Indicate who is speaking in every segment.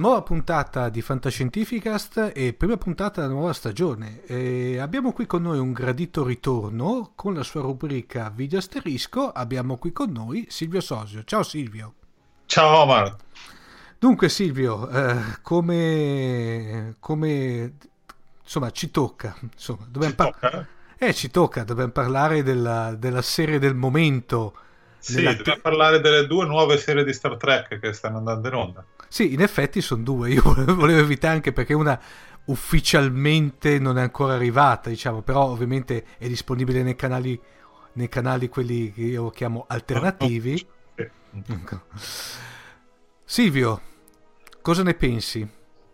Speaker 1: Nuova puntata di Fantascientificast e prima puntata della nuova stagione. E abbiamo qui con noi un gradito ritorno con la sua rubrica Video Asterisco. Abbiamo qui con noi Silvio Sosio. Ciao Silvio.
Speaker 2: Ciao Omar.
Speaker 1: Dunque Silvio, eh, come, come insomma ci tocca, insomma, dobbiamo
Speaker 2: Ci
Speaker 1: par-
Speaker 2: tocca?
Speaker 1: eh, ci tocca, dobbiamo parlare della, della serie del momento.
Speaker 2: Sì,
Speaker 1: nella
Speaker 2: dobbiamo parlare delle due nuove serie di Star Trek che stanno andando in onda.
Speaker 1: Sì, in effetti sono due. Io volevo, evitare anche perché una ufficialmente non è ancora arrivata, diciamo, però ovviamente è disponibile nei canali, nei canali quelli che io chiamo alternativi. Silvio, cosa ne pensi?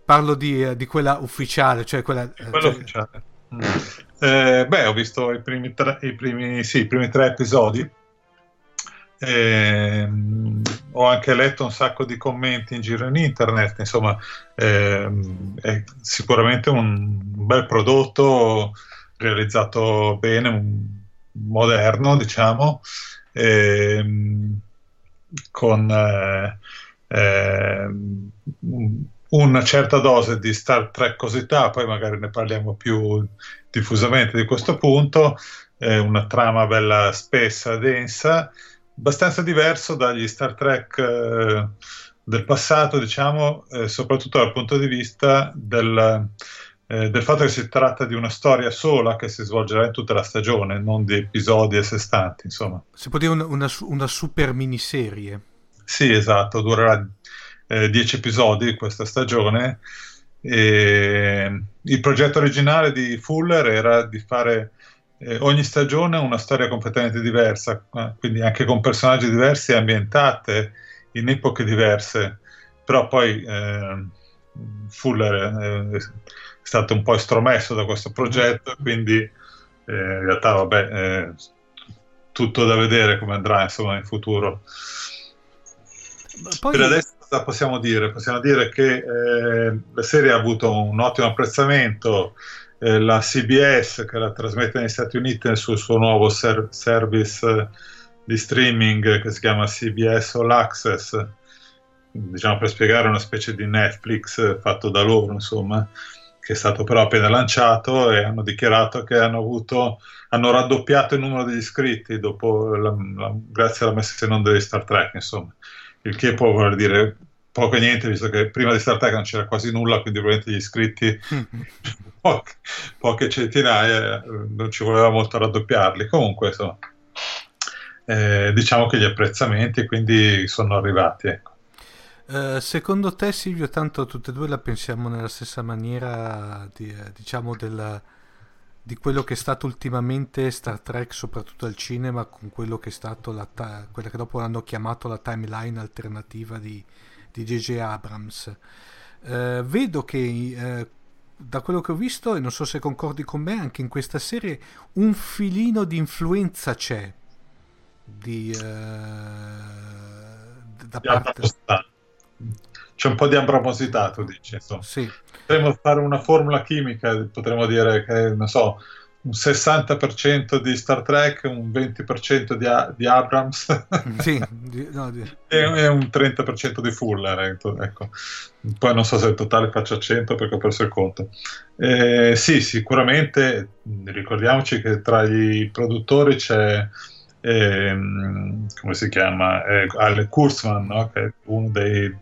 Speaker 1: Parlo di, eh, di quella ufficiale, cioè quella... eh, cioè-
Speaker 2: ufficiale. Mm. Eh, beh, ho visto i primi tre, i primi, sì, i primi tre episodi. Ehm, ho anche letto un sacco di commenti in giro in internet. Insomma, ehm, è sicuramente un bel prodotto realizzato bene, moderno, diciamo, ehm, con eh, ehm, una certa dose di Star Trek cosità, poi magari ne parliamo più diffusamente di questo punto, eh, una trama bella spessa, densa, abbastanza diverso dagli Star Trek eh, del passato, diciamo, eh, soprattutto dal punto di vista del, eh, del fatto che si tratta di una storia sola che si svolgerà in tutta la stagione, non di episodi a sé stanti, insomma.
Speaker 1: si può dire un- una, su- una super miniserie.
Speaker 2: Sì, esatto, durerà eh, 10 episodi questa stagione. E il progetto originale di Fuller era di fare eh, ogni stagione una storia completamente diversa, eh, quindi anche con personaggi diversi e ambientate in epoche diverse. Però poi eh, Fuller eh, è stato un po' estromesso da questo progetto, quindi eh, in realtà, vabbè, eh, tutto da vedere come andrà insomma in futuro.
Speaker 1: Poi,
Speaker 2: Per adesso cosa possiamo dire? Possiamo dire che la serie ha avuto un ottimo apprezzamento, eh, la CBS che la trasmette negli Stati Uniti sul suo nuovo ser- service eh, di streaming che si chiama CBS All Access, diciamo per spiegare una specie di Netflix eh, fatto da loro, insomma, che è stato però appena lanciato e hanno dichiarato che hanno, avuto, hanno raddoppiato il numero degli iscritti la, la, grazie alla messa in onda di Star Trek, insomma. Il che può voler dire poco e niente, visto che prima di Star Trek non c'era quasi nulla, quindi probabilmente gli iscritti, poche, poche, centinaia, non ci voleva molto raddoppiarli. Comunque, insomma, eh, diciamo che gli apprezzamenti quindi sono arrivati. Ecco.
Speaker 1: Uh, secondo te Silvio, tanto tutte e due la pensiamo nella stessa maniera, di, eh, diciamo, della, di quello che è stato ultimamente Star Trek, soprattutto al cinema, con quello che è stato la ta- quella che dopo hanno chiamato la timeline alternativa di, di J.J. Abrams. Uh, vedo che uh, da quello che ho visto, e non so se concordi con me, anche in questa serie un filino di influenza c'è di, uh, da parte.
Speaker 2: C'è un po' di ambramosità, tu dici. Insomma.
Speaker 1: Sì.
Speaker 2: Potremmo fare una formula chimica, potremmo dire che, non so, un 60% di Star Trek, un 20% di, A- di Abrams
Speaker 1: sì, di, no, di...
Speaker 2: e, e, un 30% di Fuller. Ecco. ecco. Poi non so se il totale faccia 100 perché ho perso il conto. Eh, sì, sicuramente ricordiamoci che tra i produttori c'è, eh, come si chiama, eh, Alec Kurzman, no? che è uno dei,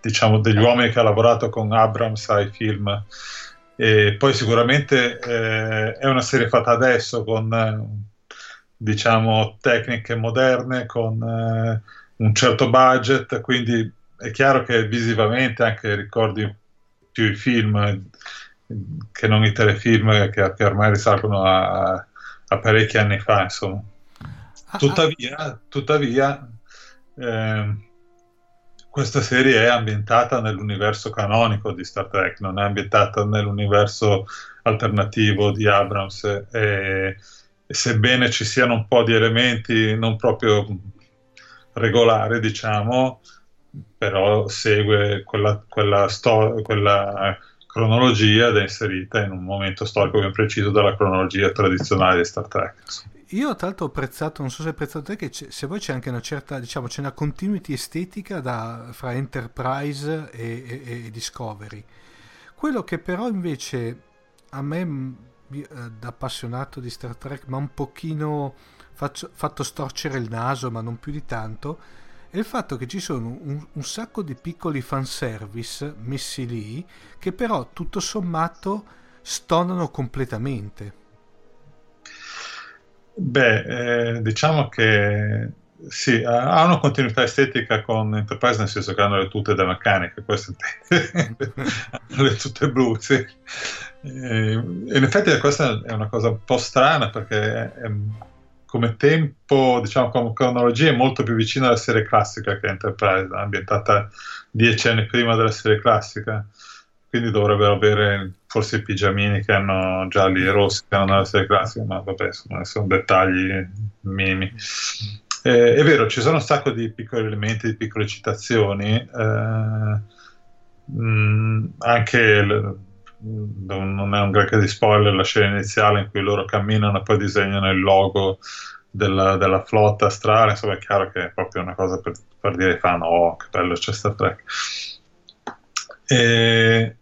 Speaker 2: diciamo, degli uomini che ha lavorato con Abrams ai film e poi sicuramente eh, è una serie fatta adesso con eh, diciamo tecniche moderne, con eh, un certo budget, quindi è chiaro che visivamente anche ricordi più i film che non i telefilm che, che ormai risalgono a, a, parecchi anni fa, insomma. Ah, tuttavia, ah. tuttavia eh, questa serie è ambientata nell'universo canonico di Star Trek, non è ambientata nell'universo alternativo di Abrams e, e sebbene ci siano un po' di elementi non proprio regolari, diciamo, però segue quella, quella, sto- quella cronologia ed è inserita in un momento storico ben preciso della cronologia tradizionale di Star Trek.
Speaker 1: Io tra l'altro ho apprezzato, non so se hai apprezzato te, che se poi c'è anche una certa, diciamo, c'è una continuity estetica da, fra Enterprise e, e, e, Discovery. Quello che però invece a me, eh, da appassionato di Star Trek, mi ha un pochino faccio, fatto storcere il naso, ma non più di tanto, è il fatto che ci sono un, un sacco di piccoli fanservice messi lì, che però tutto sommato stonano completamente.
Speaker 2: Beh, eh, diciamo che sì, ha una continuità estetica con Enterprise, nel senso che hanno le tute da meccanica, questo intende, le tute blu, sì. E, in effetti questa è una cosa un po' strana perché è, come tempo, diciamo come cronologia, è molto più vicina alla serie classica che Enterprise, ambientata dieci anni prima della serie classica quindi dovrebbero avere forse i pigiamini che hanno gialli e rossi che hanno nella serie classica, ma vabbè, sono, sono dettagli minimi. Eh, è vero, ci sono un sacco di piccoli elementi, di piccole citazioni, eh, mh, mm, anche il, non è un granché di spoiler la scena iniziale in cui loro camminano e poi disegnano il logo della, della flotta astrale, insomma è chiaro che è proprio una cosa per, per dire ai fan, oh che bello c'è Star Trek. E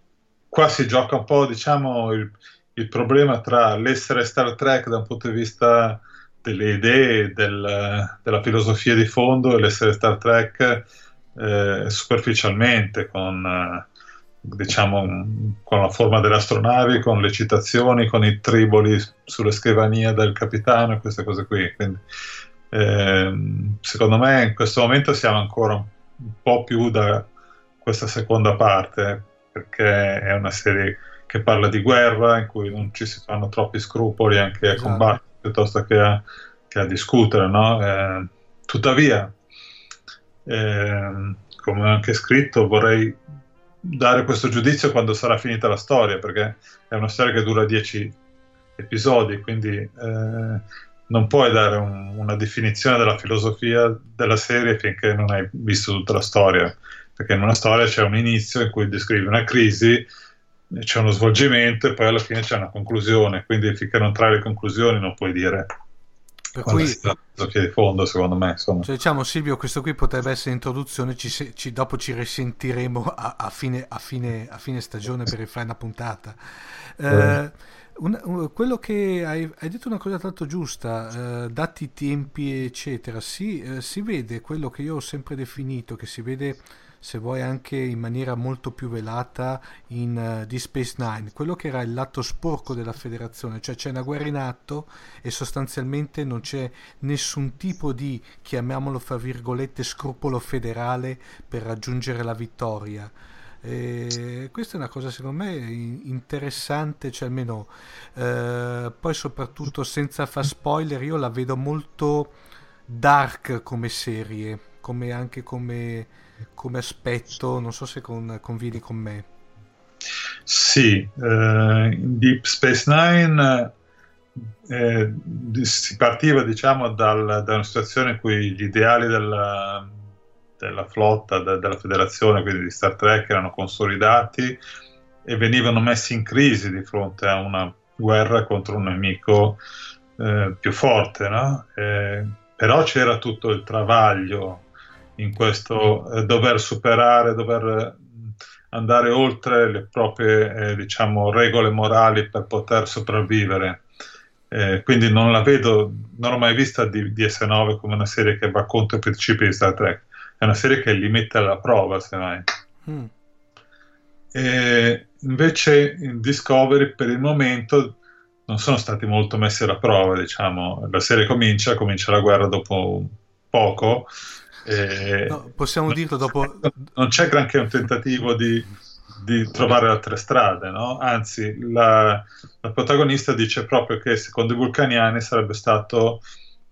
Speaker 2: qua si gioca un po', diciamo, il, il, problema tra l'essere Star Trek da un punto di vista delle idee, del, della filosofia di fondo e l'essere Star Trek eh, superficialmente, con, eh, diciamo, con la forma delle astronavi, con le citazioni, con i triboli sulle scrivanie del capitano e queste cose qui. Quindi, eh, secondo me in questo momento siamo ancora un po' più da questa seconda parte, perché è una serie che parla di guerra, in cui non ci si fanno troppi scrupoli anche esatto. a combattere piuttosto che a, che a discutere. No? Eh, tuttavia, eh, come ho anche scritto, vorrei dare questo giudizio quando sarà finita la storia, perché è una storia che dura dieci episodi, quindi eh, non puoi dare un, una definizione della filosofia della serie finché non hai visto tutta la storia perché in una storia c'è un inizio in cui descrivi una crisi, c'è uno svolgimento e poi alla fine c'è una conclusione, quindi finché non trai le conclusioni non puoi dire
Speaker 1: Per cui,
Speaker 2: filosofia di fondo, secondo me. Insomma.
Speaker 1: cioè, diciamo, Silvio, questo qui potrebbe essere l'introduzione, ci, ci- dopo ci risentiremo a, a fine, a fine- a fine stagione per rifare una puntata. Eh, un- un- quello che hai, hai detto una cosa tanto giusta, eh, dati i tempi, eccetera, si, eh, si vede quello che io ho sempre definito, che si vede se vuoi anche in maniera molto più velata in eh, Deep Space Nine, quello che era il lato sporco della federazione, cioè c'è una guerra in atto e sostanzialmente non c'è nessun tipo di, chiamiamolo fra virgolette, scrupolo federale per raggiungere la vittoria. E questa è una cosa secondo me in- interessante, cioè almeno eh, poi soprattutto senza far spoiler, io la vedo molto dark come serie, come anche come, come aspetto, non so se con, convieni con me.
Speaker 2: Sì, eh, in Deep Space Nine eh, si partiva diciamo dal- da una situazione in cui gli ideali della, della flotta, de- della federazione, quindi di Star Trek, erano consolidati e venivano messi in crisi di fronte a una guerra contro un nemico eh, più forte, no? Eh, però c'era tutto il travaglio in questo eh, dover superare, dover eh, andare oltre le proprie eh, diciamo, regole morali per poter sopravvivere. Eh, quindi non la vedo, non l'ho mai vista di, di S9 come una serie che va contro i principi di Star Trek, è una serie che li mette alla prova, semmai.
Speaker 1: Mm.
Speaker 2: E invece in Discovery per il momento non sono stati molto messi alla prova, diciamo. La serie comincia, comincia la guerra dopo poco. E
Speaker 1: No, possiamo dirlo dopo...
Speaker 2: non c'è granché un tentativo di, di trovare altre strade, no? Anzi, la, la protagonista dice proprio che secondo i vulcaniani sarebbe stato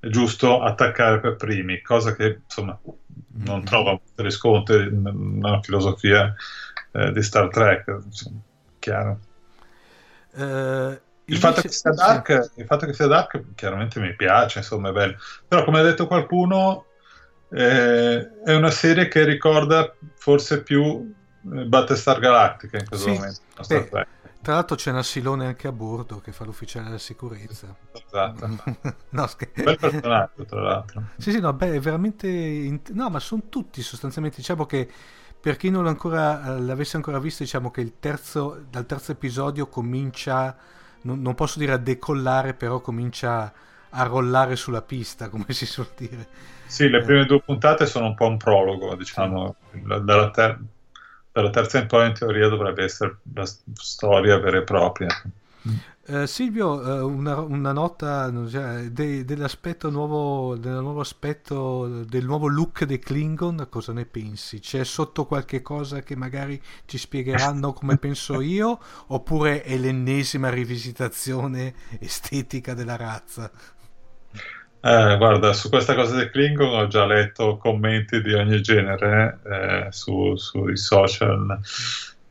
Speaker 2: giusto attaccare per primi, cosa che insomma non trova molti riscontri nella filosofia eh, di Star Trek, insomma, chiaro.
Speaker 1: Eh,
Speaker 2: Il fatto, sia dark, il fatto che sia dark chiaramente mi piace, insomma è bello, però come ha detto qualcuno eh, è una serie che ricorda forse più eh, Battlestar Galactica in questo
Speaker 1: Sì.
Speaker 2: momento.
Speaker 1: Beh. Tra l'altro c'è un assilone anche a bordo che fa l'ufficiale della sicurezza.
Speaker 2: Esatto.
Speaker 1: no, scher-
Speaker 2: Bel personaggio, tra l'altro.
Speaker 1: Sì, sì, no, beh, è veramente... int- No, ma sono tutti sostanzialmente, diciamo che per chi non ancora, eh, l'avesse ancora visto, diciamo che il terzo, dal terzo episodio comincia, non, non posso dire a decollare, però comincia a rollare sulla pista, come si suol dire.
Speaker 2: Sì, le prime due puntate sono un po' un prologo, diciamo, La- dalla, ter- dalla terza in poi in teoria dovrebbe essere la storia vera e propria.
Speaker 1: Eh, Silvio, eh, una, una nota eh, de- dell'aspetto nuovo, del nuovo aspetto, del nuovo look dei Klingon, cosa ne pensi? C'è sotto qualche cosa che magari ci spiegheranno come penso io, oppure è l'ennesima rivisitazione estetica della razza?
Speaker 2: Eh, guarda, su questa cosa del Klingon ho già letto commenti di ogni genere eh, su- sui social.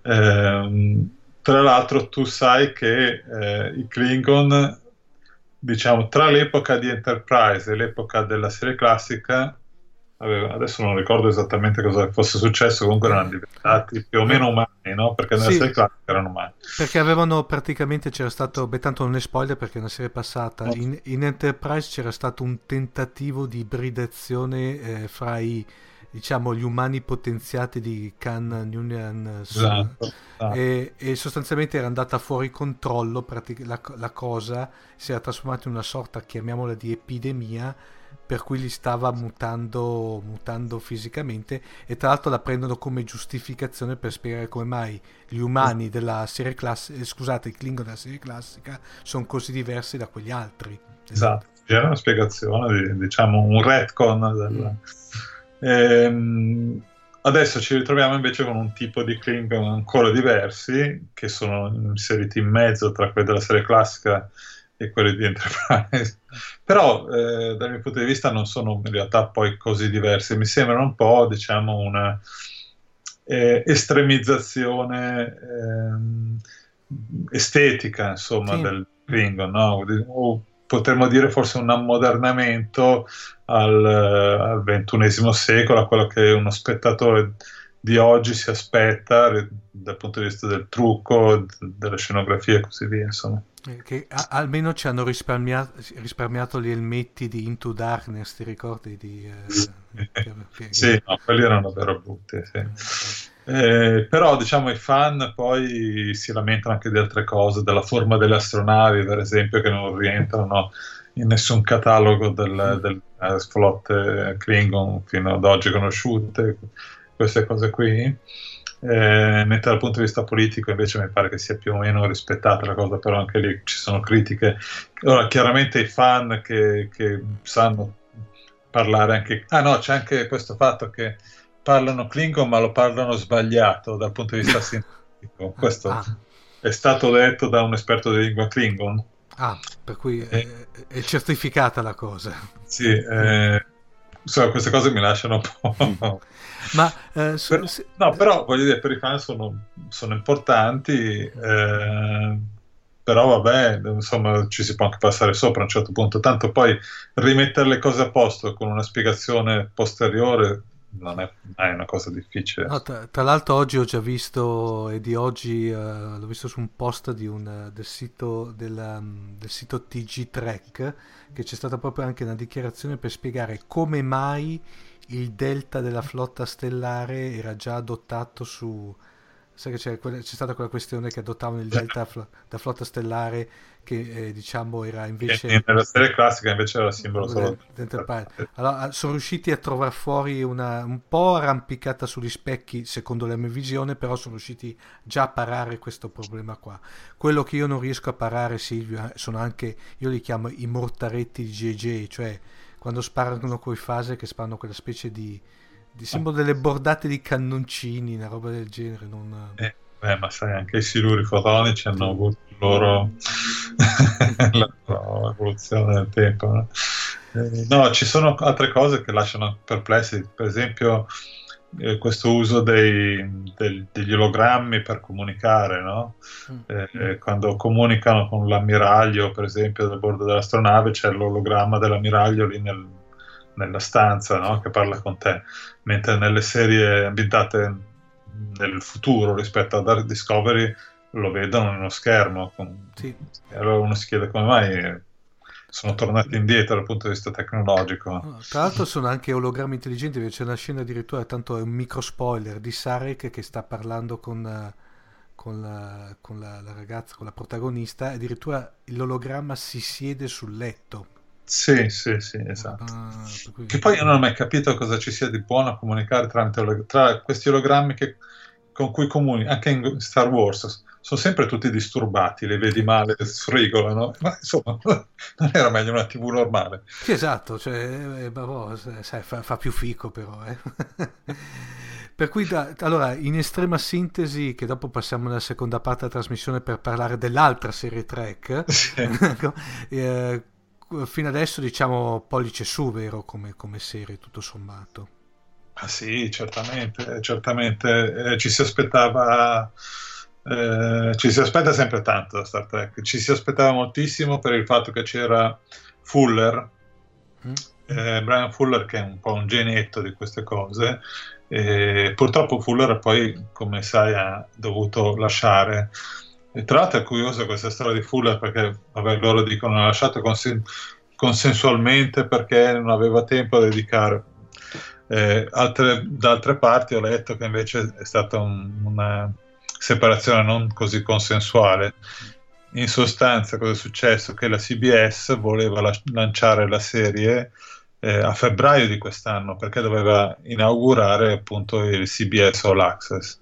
Speaker 2: Ehm, tra l'altro, tu sai che eh, i Klingon, diciamo, tra l'epoca di Enterprise e l'epoca della serie classica, aveva- adesso non ricordo esattamente cosa fosse successo, comunque erano diventati più o meno umani, no? Perché nella
Speaker 1: Sì.
Speaker 2: serie classica erano umani.
Speaker 1: Perché avevano praticamente c'era stato, beh tanto non è spoiler perché è una serie passata, in, in Enterprise c'era stato un tentativo di ibridazione eh, fra i, diciamo, gli umani potenziati di Khan Noonien
Speaker 2: Esatto. esatto.
Speaker 1: e, e sostanzialmente era andata fuori controllo pratic- la, la cosa, si era trasformata in una sorta, chiamiamola di epidemia, per cui li stava mutando, mutando fisicamente e tra l'altro la prendono come giustificazione per spiegare come mai gli umani della serie classica, scusate, i Klingon della serie classica sono così diversi da quegli altri.
Speaker 2: Esatto, c'era una spiegazione, di- diciamo un retcon. del- Ehm, adesso ci ritroviamo invece con un tipo di Klingon ancora diversi, che sono inseriti in mezzo tra quelli della serie classica e quelli di Enterprise. Però eh, dal mio punto di vista non sono in realtà poi così diversi, mi sembrano un po', diciamo, una eh, estremizzazione ehm, estetica, insomma,
Speaker 1: Sì.
Speaker 2: del Klingon, no? O potremmo dire forse un ammodernamento al, eh, al ventunesimo secolo, a quello che uno spettatore di oggi si aspetta dal punto di vista del trucco, della scenografia e così via, insomma.
Speaker 1: Eh, Che a- almeno ci hanno risparmiato, risparmiato gli elmetti di Into Darkness, ti ricordi? Di, eh, che-
Speaker 2: Sì, no, quelli erano davvero brutti, sì. Eh, però diciamo i fan poi si lamentano anche di altre cose, della forma delle astronavi, per esempio, che non rientrano in nessun catalogo del- delle flotte Klingon fino ad oggi conosciute, queste cose qui. Eh, mentre dal punto di vista politico invece mi pare che sia più o meno rispettata la cosa, però anche lì ci sono critiche. Ora, chiaramente i fan che, che sanno parlare anche... Ah no, c'è anche questo fatto che parlano Klingon ma lo parlano sbagliato dal punto di vista scientifico. Questo
Speaker 1: Ah.
Speaker 2: è stato detto da un esperto di lingua Klingon.
Speaker 1: Ah, per cui è, è certificata la cosa.
Speaker 2: Sì, eh, insomma, queste cose mi lasciano un po'...
Speaker 1: Ma eh, su-
Speaker 2: Però-
Speaker 1: se-
Speaker 2: no, però voglio dire, per i fan sono, sono importanti, eh, però vabbè, insomma, ci si può anche passare sopra a un certo punto. Tanto poi rimettere le cose a posto con una spiegazione posteriore non è, è una cosa difficile.
Speaker 1: no, tra, tra l'altro oggi ho già visto, e di oggi eh, l'ho visto su un post un, eh, del, sito, della, mm, del sito TG Trek, che c'è stata proprio anche una dichiarazione per spiegare come mai il delta della flotta stellare era già adottato su... Sai che c'è, c'è stata quella questione che adottavano il delta da flotta stellare che eh, diciamo era invece...
Speaker 2: E nella serie classica invece era simbolo solo.
Speaker 1: Allora, sono riusciti a trovare fuori una un po' arrampicata sugli specchi, secondo la mia visione, però sono riusciti già a parare questo problema qua. Quello che io non riesco a parare, Silvio, eh, sono anche, io li chiamo i mortaretti di JJ, cioè quando sparano coi fase che sparano quella specie di, di sembra delle bordate di cannoncini, una roba del genere. Non...
Speaker 2: Eh, beh, ma sai, anche i siluri fotonici hanno avuto loro la loro evoluzione nel tempo. No? Eh, no, ci sono altre cose che lasciano perplessi, per esempio eh, questo uso dei- del- degli ologrammi per comunicare, no? Eh, eh, quando comunicano con l'ammiraglio, per esempio, dal bordo dell'astronave, c'è l'ologramma dell'ammiraglio lì nel- nella stanza no? che parla con te, mentre nelle serie ambientate nel futuro rispetto a Dark Discovery lo vedono uno schermo. con-
Speaker 1: Sì.
Speaker 2: e allora uno si chiede come mai sono tornati indietro dal punto di vista tecnologico.
Speaker 1: No, Tra l'altro sono anche ologrammi intelligenti, c'è una scena addirittura, tanto è un micro spoiler, di Sarek che sta parlando con, con la, con la- la ragazza, con la protagonista, addirittura l'ologramma si siede sul letto.
Speaker 2: Sì, sì, sì, esatto.
Speaker 1: Ah, cui-
Speaker 2: Che poi io non ho mai capito cosa ci sia di buono a comunicare tramite olog- tra questi ologrammi che- con cui comuni, anche in Star Wars, sono sempre tutti disturbati, li vedi male, sfrigolano, ma insomma non era meglio una TV normale.
Speaker 1: Sì, esatto, cioè, eh, boh, sai, fa, fa più fico però. eh. Per cui, da- allora, in estrema sintesi, che dopo passiamo nella seconda parte della trasmissione per parlare dell'altra serie Trek,
Speaker 2: Sì.
Speaker 1: Ecco, eh, fino adesso diciamo pollice su, vero, come, come serie, tutto sommato.
Speaker 2: Ah sì, certamente, certamente eh, ci si aspettava, eh, ci si aspetta sempre tanto da Star Trek, ci si aspettava moltissimo per il fatto che c'era Fuller,
Speaker 1: Mm?
Speaker 2: eh, Brian Fuller che è un po' un genetto di queste cose, e purtroppo Fuller poi, come sai, ha dovuto lasciare. E tra l'altro è curiosa questa storia di Fuller perché, vabbè, loro dicono ha lasciato consen- consensualmente perché non aveva tempo da dedicare. Eh, altre- da altre parti ho letto che invece è stata un- una separazione non così consensuale. In sostanza, cosa è successo? Che la CBS voleva la- lanciare la serie eh, a febbraio di quest'anno perché doveva inaugurare appunto il CBS All Access.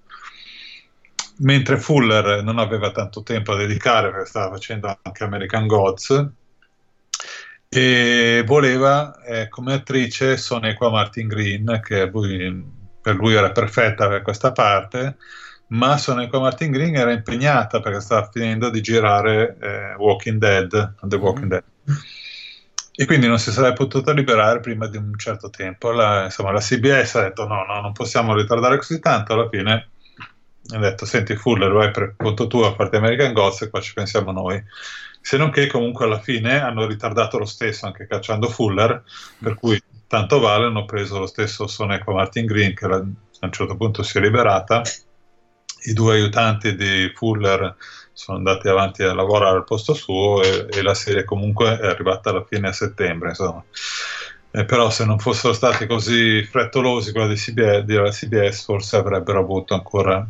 Speaker 2: Mentre Fuller non aveva tanto tempo da dedicare perché stava facendo anche American Gods e voleva eh, come attrice Sonequa Martin Green che lui- per lui era perfetta per questa parte ma Sonequa Martin Green era impegnata perché stava finendo di girare eh, Walking Dead The Walking. Dead e quindi non si sarebbe potuta liberare prima di un certo tempo la, insomma la CBS ha detto no, no, non possiamo ritardare così tanto alla fine ha detto senti Fuller vai per conto tuo a farti American Gods e qua ci pensiamo noi se non che comunque alla fine hanno ritardato lo stesso anche cacciando Fuller per cui tanto vale hanno preso lo stesso Sonequa Martin Green che la- a un certo punto si è liberata i due aiutanti di Fuller sono andati avanti a lavorare al posto suo e, e la serie comunque è arrivata alla fine a settembre, insomma. Eh, però se non fossero stati così frettolosi quelli di CBS, della CBS forse avrebbero avuto ancora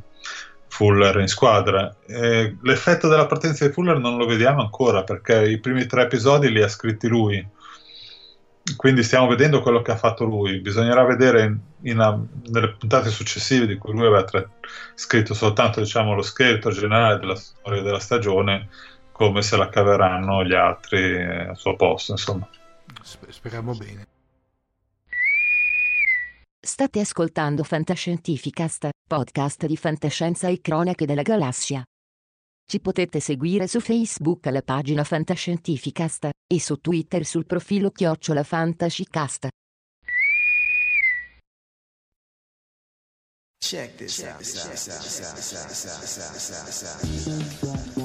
Speaker 2: Fuller in squadra. Eh, l'effetto della partenza di Fuller non lo vediamo ancora perché i primi tre episodi li ha scritti lui quindi stiamo vedendo quello che ha fatto lui. Bisognerà vedere in, in, nelle puntate successive di cui lui aveva tra- scritto soltanto diciamo, lo scheletro generale della storia della stagione, come se la caveranno gli altri eh, al suo posto. Insomma.
Speaker 1: Speriamo bene.
Speaker 3: State ascoltando Fantascientificast, podcast di fantascienza e cronache della galassia. Ci potete seguire su Facebook alla pagina Fantascientificast e su Twitter sul profilo Chiocciola Fantascicast.
Speaker 4: Check this out.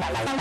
Speaker 1: Bye.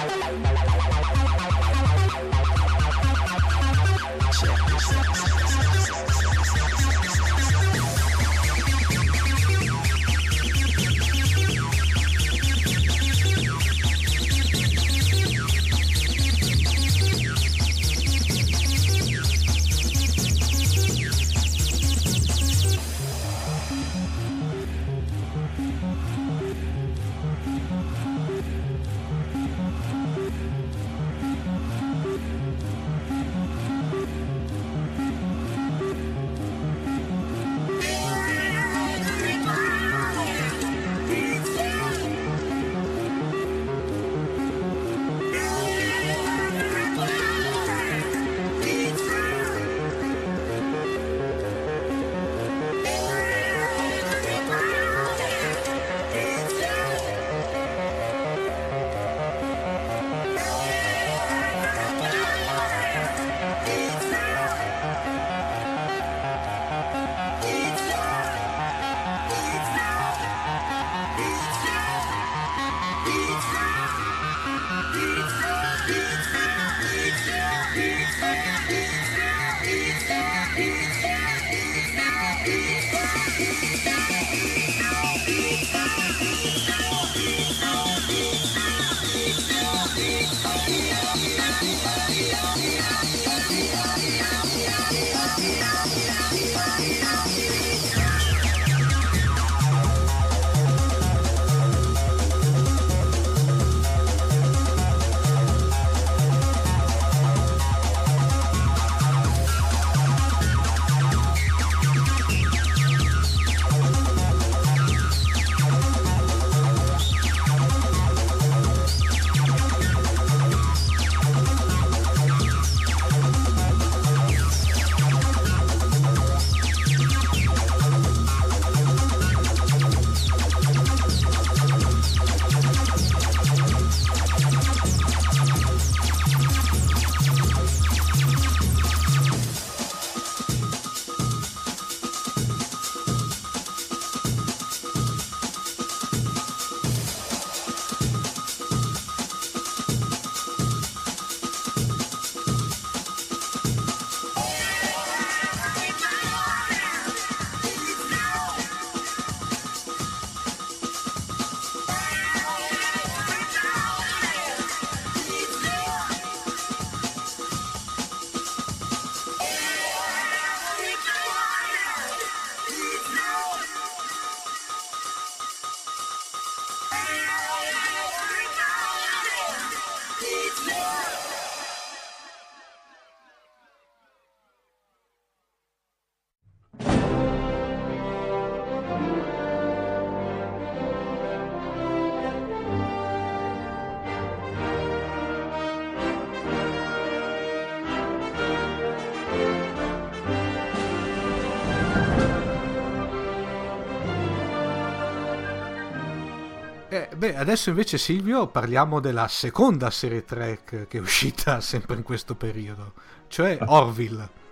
Speaker 1: Beh, adesso invece Silvio parliamo della seconda serie track che è uscita sempre in questo periodo, cioè Orville.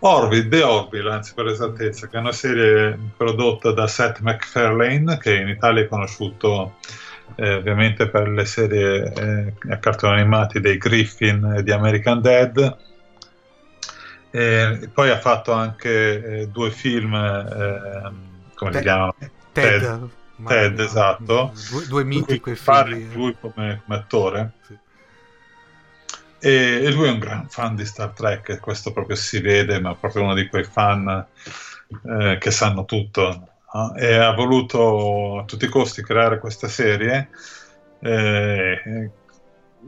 Speaker 2: Orville, The Orville, anzi per esattezza, che è una serie prodotta da Seth MacFarlane, che in Italia è conosciuto eh, ovviamente per le serie eh, a cartoni animati dei Griffin e di American Dead. E poi ha fatto anche eh, due film, eh, come
Speaker 1: Ted-
Speaker 2: li chiamano?
Speaker 1: Ted.
Speaker 2: Ted, Ted, esatto.
Speaker 1: Due, due miti quei
Speaker 2: Parli di lui come, come attore.
Speaker 1: Sì.
Speaker 2: E, e lui è un gran fan di Star Trek, questo proprio si vede, ma proprio uno di quei fan eh, che sanno tutto. no? E ha voluto a tutti i costi creare questa serie eh,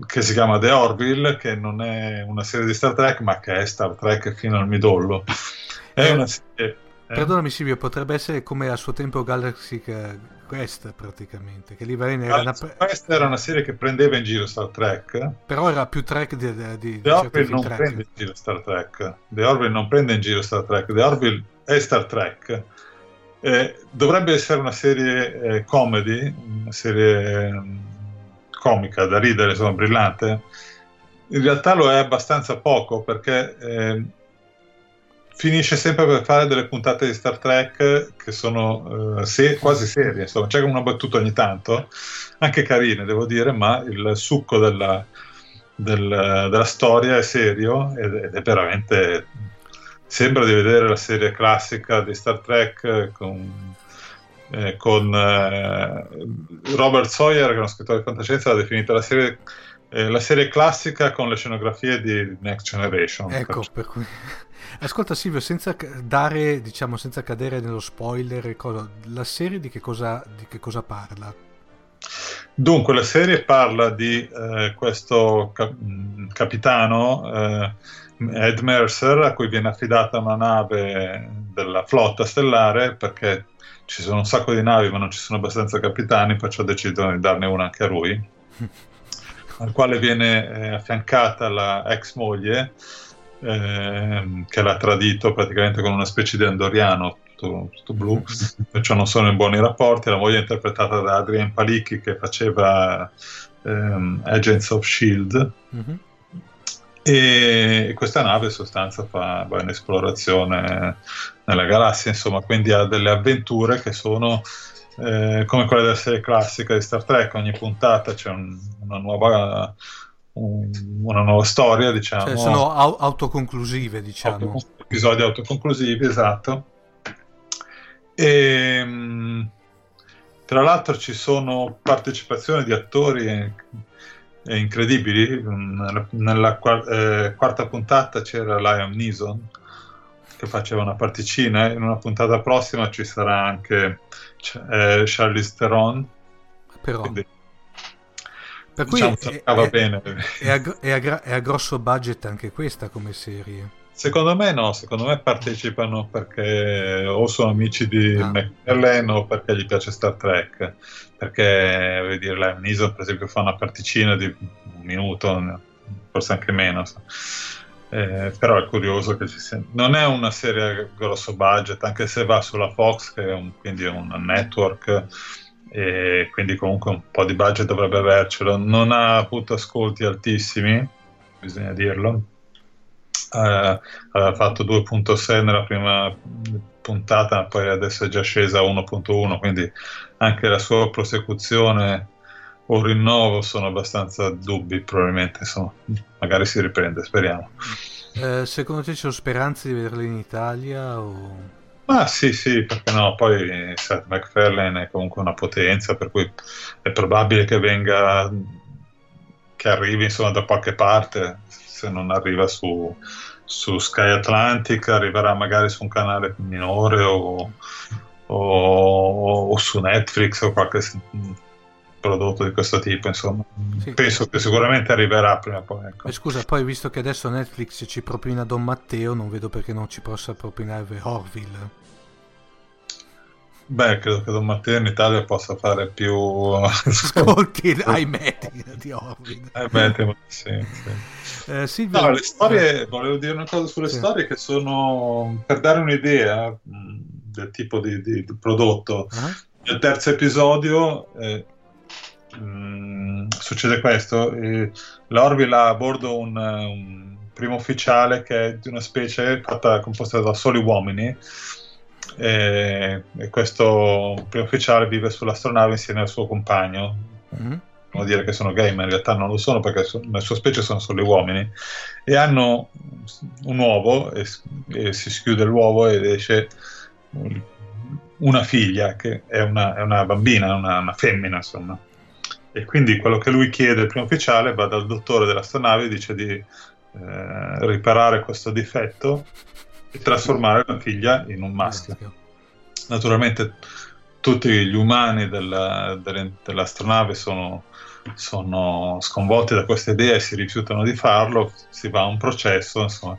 Speaker 2: che si chiama The Orville, che non è una serie di Star Trek, ma che è Star Trek fino al midollo. È
Speaker 1: Eh,
Speaker 2: una serie. Eh,
Speaker 1: Perdonami Silvio, potrebbe essere come a suo tempo Galaxy Quest praticamente, che lì veramente era una...
Speaker 2: Questa era una serie che prendeva in giro Star Trek.
Speaker 1: però era più track di, di, di
Speaker 2: The Orville non
Speaker 1: track.
Speaker 2: prende in giro Star Trek. The Orville non prende in giro Star Trek. The Orville è Star Trek. Eh, dovrebbe essere una serie eh, comedy, una serie mm, comica da ridere, insomma, brillante. In realtà lo è abbastanza poco perché eh, finisce sempre per fare delle puntate di Star Trek che sono eh, se- quasi serie, insomma, c'è una battuta ogni tanto, anche carine, devo dire, ma il succo della, del- della storia è serio ed, ed è veramente sembra di vedere la serie classica di Star Trek con, eh, con eh, Robert Sawyer che è uno scrittore di fantascienza l'ha definita la serie, eh, la serie classica con le scenografie di Next Generation
Speaker 1: Ecco, per cui... Ascolta Silvio, senza dare, diciamo, senza cadere nello spoiler, cosa, la serie di che cosa, di che cosa parla?
Speaker 2: Dunque, la serie parla di eh, questo cap- mh, capitano eh, Ed Mercer a cui viene affidata una nave della flotta stellare perché ci sono un sacco di navi ma non ci sono abbastanza capitani, perciò decidono di darne una anche a lui, al quale viene eh, affiancata la ex moglie ehm, che l'ha tradito praticamente con una specie di andoriano tutto, tutto blu, perciò non sono in buoni rapporti. La moglie è interpretata da Adrian Palicchi che faceva ehm, Agents of Shield
Speaker 1: Mhm.
Speaker 2: e questa nave in sostanza fa va in esplorazione nella galassia, insomma, quindi ha delle avventure che sono eh, come quelle della serie classica di Star Trek, ogni puntata c'è un- una nuova una nuova storia, diciamo.
Speaker 1: Cioè, sono au- autoconclusive, diciamo.
Speaker 2: Auto- episodi autoconclusivi, esatto. E, mh, tra l'altro ci sono partecipazioni di attori incredibili. Nella, nella eh, quarta puntata c'era Liam Neeson che faceva una particina. In una puntata prossima ci sarà anche eh, Charlize Theron.
Speaker 1: Però,
Speaker 2: Quindi,
Speaker 1: per cui
Speaker 2: diciamo,
Speaker 1: è, è-
Speaker 2: bene.
Speaker 1: è a, è a è a grosso budget anche questa come serie.
Speaker 2: Secondo me no, secondo me partecipano perché o sono amici di
Speaker 1: Ah.
Speaker 2: McFarlane o perché gli piace Star Trek. Perché, voglio dire, Liam Neeson per esempio fa una particina di un minuto, forse anche meno. so. Eh, però è curioso che ci sia. Non è una serie a grosso budget, anche se va sulla Fox, che è un, quindi è un network, e quindi comunque un po' di budget dovrebbe avercelo. Non ha avuto ascolti altissimi, bisogna dirlo. Eh, aveva fatto 2.6 nella prima puntata, poi adesso è già scesa a 1.1, quindi anche la sua prosecuzione o rinnovo sono abbastanza dubbi, probabilmente, insomma, magari si riprende, speriamo.
Speaker 1: Eh, secondo te c'è speranze di vederla in Italia? O...
Speaker 2: Ma sì, sì, perché no? Poi Seth MacFarlane è comunque una potenza, per cui è probabile che venga, che arrivi insomma da qualche parte, se non arriva su, su Sky Atlantic, arriverà magari su un canale minore o, o- o su Netflix o qualche prodotto di questo tipo, insomma.
Speaker 1: Sì.
Speaker 2: Penso che sicuramente arriverà prima o poi. Ecco.
Speaker 1: Eh, scusa, poi visto che adesso Netflix ci propina Don Matteo, non vedo perché non ci possa propinare Orville.
Speaker 2: Beh, credo che Don Matteo in Italia possa fare più...
Speaker 1: Ascolti, ahimè, di- di Orville.
Speaker 2: Eh di sì, sì.
Speaker 1: Eh, Silvio,
Speaker 2: No, le storie, volevo dire una cosa sulle
Speaker 1: Sì.
Speaker 2: storie che sono, per dare un'idea mh, del tipo di, di- di prodotto,
Speaker 1: Ah,
Speaker 2: nel terzo episodio eh, mh, succede questo, eh, l'Orville ha a bordo un, un primo ufficiale che è di una specie fatta, composta da soli uomini e, e questo primo ufficiale vive sull'astronave insieme al suo compagno
Speaker 1: mhm.
Speaker 2: vuol dire che sono gay, ma in realtà non lo sono perché so- nella sua specie sono solo uomini e hanno un uovo e, e si schiude l'uovo ed esce una figlia che è una, è una bambina, una, una femmina insomma. E quindi quello che lui chiede al primo ufficiale va dal dottore dell'astronave e dice di eh, riparare questo difetto e trasformare la figlia in un maschio naturalmente tutti gli umani della- delle- dell'astronave sono, sono sconvolti da questa idea e si rifiutano di farlo, si va a un processo, insomma.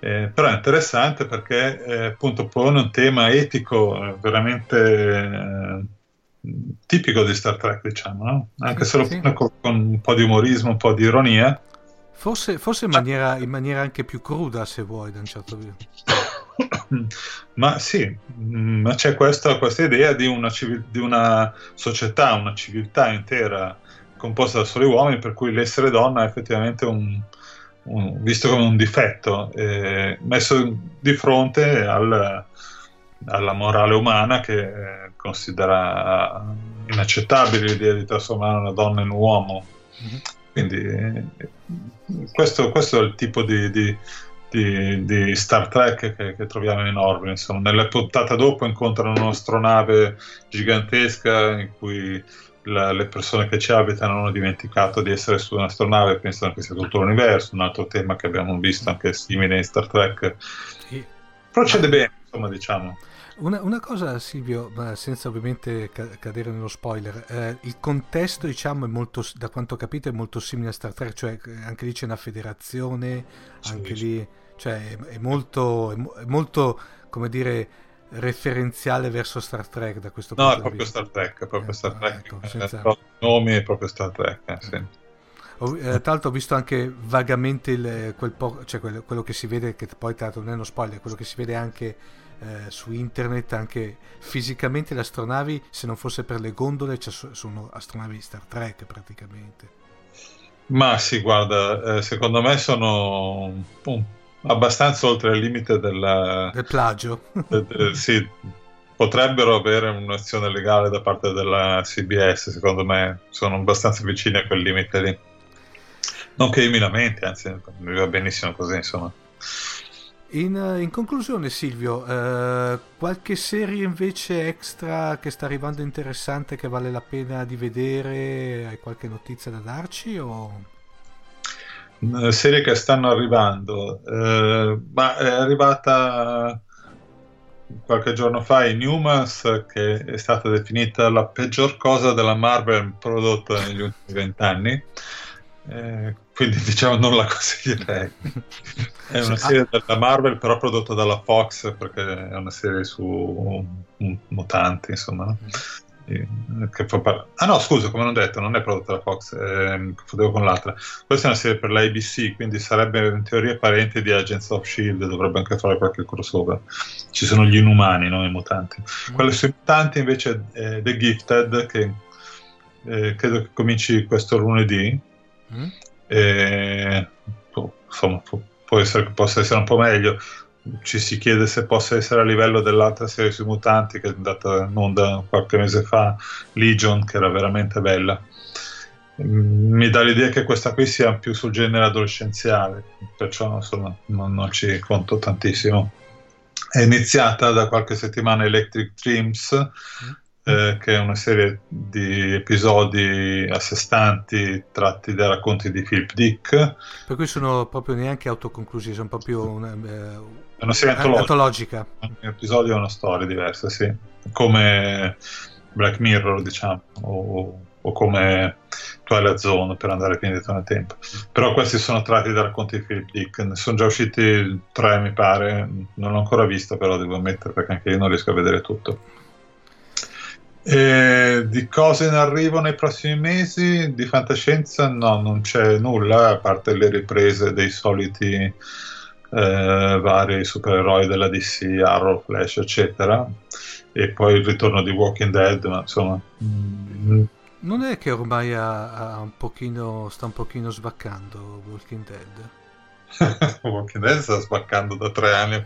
Speaker 2: Eh, però è interessante perché eh, appunto pone un tema etico eh, veramente eh, tipico di Star Trek, diciamo, no? anche se lo
Speaker 1: Sì.
Speaker 2: con, un po' di umorismo, un po' di ironia.
Speaker 1: Forse, forse in, maniera, in maniera anche più cruda, se vuoi, da un certo punto.
Speaker 2: Ma sì, mm, ma c'è questa, questa idea di una, civi- di una società, una civiltà intera composta da soli uomini, per cui l'essere donna è effettivamente un, un- visto come un difetto, eh, messo di fronte al- alla morale umana che eh, considera inaccettabile l'idea di trasformare una donna in un uomo.
Speaker 1: Mhm.
Speaker 2: Quindi eh, questo, questo è il tipo di, di- di- di Star Trek che, che troviamo in Orville. Insomma, nella puntata dopo incontrano un'astronave gigantesca in cui la- le persone che ci abitano hanno dimenticato di essere su un'astronave e pensano che sia tutto l'universo, un altro tema che abbiamo visto anche simile in Star Trek. Procede bene, insomma, diciamo.
Speaker 1: Una, una cosa, Silvio, ma senza ovviamente ca- cadere nello spoiler, eh, il contesto, diciamo, è molto, da quanto ho capito, è molto simile a Star Trek, cioè eh, anche lì c'è una federazione,
Speaker 2: Sì,
Speaker 1: anche
Speaker 2: sì.
Speaker 1: lì, cioè è, è molto, è, mo- è molto, come dire, referenziale verso Star Trek da questo
Speaker 2: No,
Speaker 1: punto
Speaker 2: è
Speaker 1: di
Speaker 2: proprio
Speaker 1: vista.
Speaker 2: Star Trek, è proprio
Speaker 1: Ecco,
Speaker 2: Star Trek.
Speaker 1: ecco,
Speaker 2: Eh,
Speaker 1: senza-
Speaker 2: però i nomi è proprio Star Trek, eh, sì.
Speaker 1: Ho- eh, tra l'altro ho visto anche vagamente il- quel po- cioè quello, quello che si vede, che poi tra l'altro non è uno spoiler, quello che si vede anche eh, su internet, anche fisicamente le astronavi, se non fosse per le gondole, cioè, so- sono astronavi di Star Trek praticamente.
Speaker 2: Ma sì, guarda, eh, secondo me sono un- abbastanza oltre il limite della...
Speaker 1: Del plagio.
Speaker 2: de- de- sì, potrebbero avere un'azione legale da parte della CBS, secondo me sono abbastanza vicini a quel limite lì. Non che io mi lamenti, anzi, mi va benissimo così, insomma.
Speaker 1: In, in conclusione, Silvio, eh, qualche serie invece extra che sta arrivando interessante che vale la pena di vedere? Hai qualche notizia da darci? O...
Speaker 2: Eh, serie che stanno arrivando, eh, ma è arrivata qualche giorno fa in Humans che è stata definita la peggior cosa della Marvel prodotta negli ultimi vent'anni. Eh, quindi diciamo non la consiglierei. È una serie della Marvel però prodotta dalla Fox perché è una serie su mutanti, insomma. no? Eh, par- ah no, scusa, come non detto, non è prodotta dalla Fox, eh, confondevo con l'altra. Questa è una serie per la ABC, quindi sarebbe in teoria parente di Agents of Shield, dovrebbe anche fare qualche crossover. Ci sono gli inumani, non i mutanti. Quella sui mutanti invece è The Gifted, che eh, credo che cominci questo lunedì.
Speaker 1: Mm?
Speaker 2: E, boh, insomma, pu- può essere che possa essere un po' meglio. Ci si chiede se possa essere a livello dell'altra serie sui mutanti che è andata in onda qualche mese fa, Legion, che era veramente bella. Mm, Mi dà l'idea che questa qui sia più sul genere adolescenziale, perciò insomma non, non ci conto tantissimo. È iniziata da qualche settimana Electric Dreams, eh, che è una serie di episodi a sé stanti tratti dai racconti di Philip Dick.
Speaker 1: Per cui sono proprio neanche autoconclusivi, sono proprio una, eh,
Speaker 2: una serie antologica.
Speaker 1: antologica.
Speaker 2: Ogni episodio è una storia diversa, sì. Come Black Mirror, diciamo, o, o come Twilight Zone, per andare più indietro nel tempo. Però questi sono tratti da racconti di Philip Dick. Ne sono già usciti tre, mi pare. Non l'ho ancora visto, però devo ammettere perché anche io non riesco a vedere tutto. E di cose in arrivo nei prossimi mesi di fantascienza no, non c'è nulla a parte le riprese dei soliti eh, vari supereroi della DC, Arrow, Flash, eccetera, e poi il ritorno di Walking Dead, ma insomma, mm,
Speaker 1: Non è che ormai ha, ha un pochino, sta un pochino svaccando Walking Dead?
Speaker 2: Walking Dead sta spaccando da tre anni.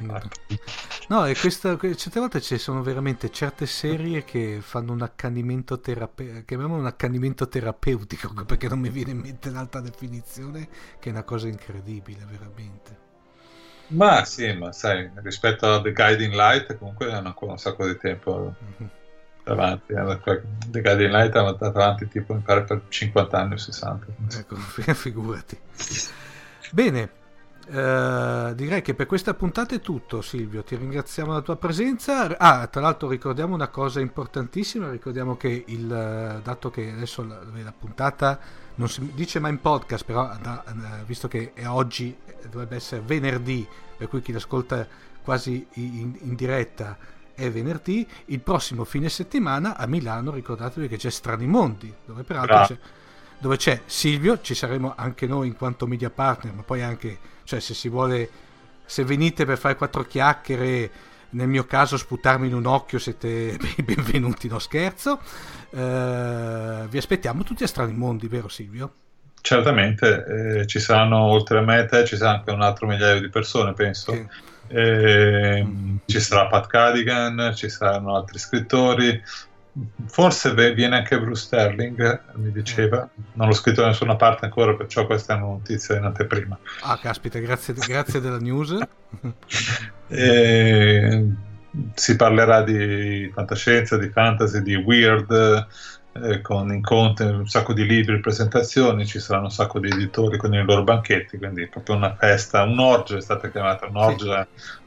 Speaker 1: No, e questa, que- certe volte ci sono veramente certe serie che fanno un accanimento terapeutico, chiamiamolo un accanimento terapeutico, perché non mi viene in mente un'altra definizione, che è una cosa incredibile, veramente.
Speaker 2: Ma sì, ma sai, rispetto a The Guiding Light, comunque hanno ancora un sacco di tempo
Speaker 1: Mhm.
Speaker 2: davanti. The Guiding Light hanno andato avanti tipo, mi pare, per 50 anni o 60.
Speaker 1: Ecco, figurati. Bene, eh, direi che per questa puntata è tutto, Silvio. Ti ringraziamo della tua presenza. Ah, tra l'altro ricordiamo una cosa importantissima, ricordiamo che il eh, dato che adesso la, la puntata non si dice mai in podcast, però da- eh, visto che è oggi dovrebbe essere venerdì, per cui chi l'ascolta quasi in, in diretta è venerdì, il prossimo fine settimana a Milano ricordatevi che c'è Strani Mondi, dove peraltro c'è dove c'è Silvio, ci saremo anche noi in quanto media partner, ma poi anche, cioè se si vuole, se venite per fare quattro chiacchiere, nel mio caso sputarmi in un occhio, siete ben- benvenuti, no scherzo. Eh, vi aspettiamo tutti a Strani Mondi, vero Silvio?
Speaker 2: Certamente, eh, ci saranno oltre a me e te, ci sarà anche un altro migliaio di persone, penso.
Speaker 1: Che-
Speaker 2: Ehm, ci sarà Pat Cadigan, ci saranno altri scrittori. Forse viene anche Bruce Sterling, mi diceva. Non l'ho scritto da nessuna parte ancora, perciò questa è una notizia in anteprima.
Speaker 1: Ah, caspita, grazie, grazie della news.
Speaker 2: E si parlerà di fantascienza, di fantasy, di weird, eh, con incontri, un sacco di libri, presentazioni, ci saranno un sacco di editori con i loro banchetti, quindi proprio una festa, un'orgia è stata chiamata, un'orgia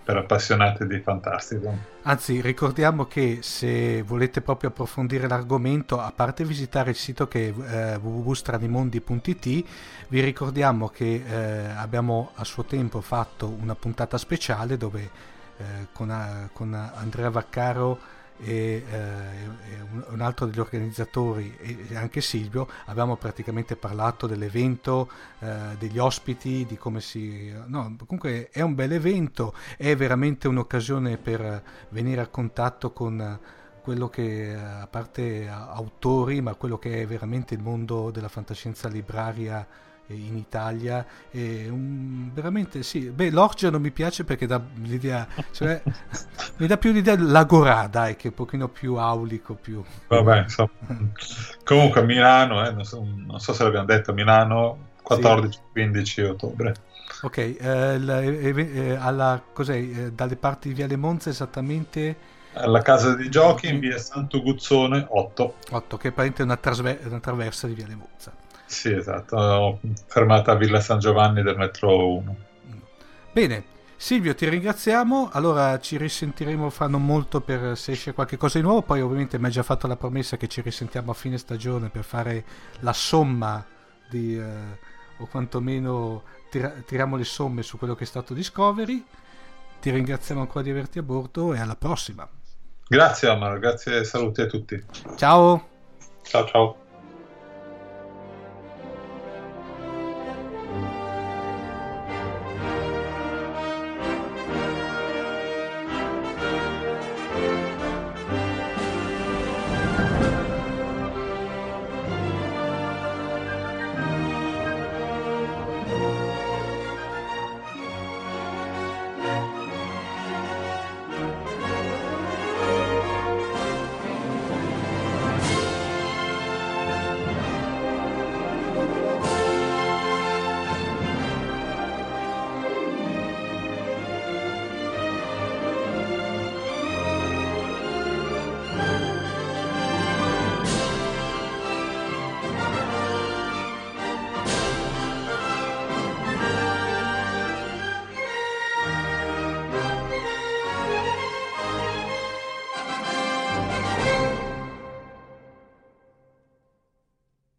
Speaker 2: per appassionati di fantastico.
Speaker 1: Anzi, ricordiamo che se volete proprio approfondire l'argomento, a parte visitare il sito che è eh, www.stranimondi.it, vi ricordiamo che eh, abbiamo a suo tempo fatto una puntata speciale dove eh, con, eh, con Andrea Vaccaro e, eh, un, altro degli organizzatori e anche Silvio abbiamo praticamente parlato dell'evento, eh, degli ospiti, di come si... No, comunque è un bel evento, è veramente un'occasione per venire a contatto con quello che, a parte autori, ma quello che è veramente il mondo della fantascienza libraria in Italia un- veramente sì beh l'orgia non mi piace perché dà l'idea cioè, mi dà più l'idea dell'agorà dai che è un pochino più aulico più
Speaker 2: Vabbè, insomma. Comunque a Milano, eh, non, so, non so se l'abbiamo detto, Milano 14-15 ottobre.
Speaker 1: Ok, eh, la- eh, eh, alla, cos'è, eh, dalle parti di Viale Monza esattamente
Speaker 2: Alla casa di giochi in via Santo Guzzone 8.
Speaker 1: 8, che è una, trasve- una traversa di Viale Monza.
Speaker 2: Sì, esatto, fermata a Villa San Giovanni del metro 1.
Speaker 1: Bene, Silvio, ti ringraziamo. Allora ci risentiremo fra non molto per se esce qualche cosa di nuovo. Poi, ovviamente, mi hai già fatto la promessa che ci risentiamo a fine stagione per fare la somma di, eh, o quantomeno tira- tiriamo le somme su quello che è stato Discovery. Ti ringraziamo ancora di averti a bordo e alla prossima.
Speaker 2: Grazie Omar, grazie e saluti a tutti.
Speaker 1: Ciao!
Speaker 2: Ciao ciao.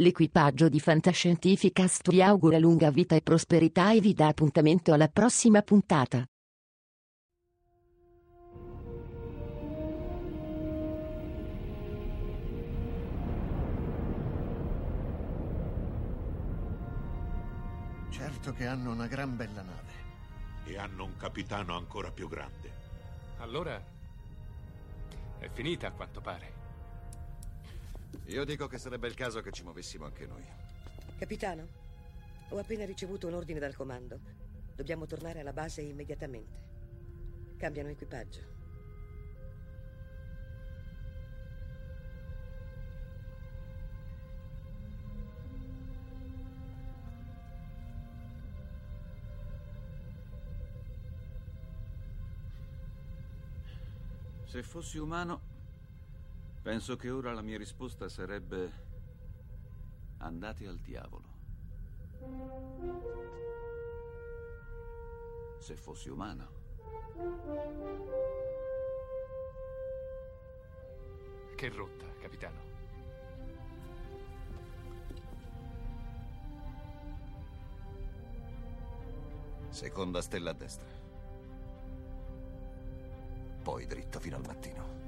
Speaker 3: L'equipaggio di Fantascientificast vi augura lunga vita e prosperità e vi dà appuntamento alla prossima puntata.
Speaker 5: Certo che hanno una gran bella nave.
Speaker 6: E hanno un capitano ancora più grande.
Speaker 7: Allora è finita a quanto pare.
Speaker 5: Io dico che sarebbe il caso che ci muovessimo anche noi.
Speaker 8: Capitano, ho appena ricevuto un ordine dal comando. Dobbiamo tornare alla base immediatamente. Cambiano equipaggio.
Speaker 9: Se fossi umano, penso che ora la mia risposta sarebbe andate al diavolo. Se fossi umano.
Speaker 7: Che rotta, capitano.
Speaker 5: Seconda stella a destra. Poi dritto fino al mattino.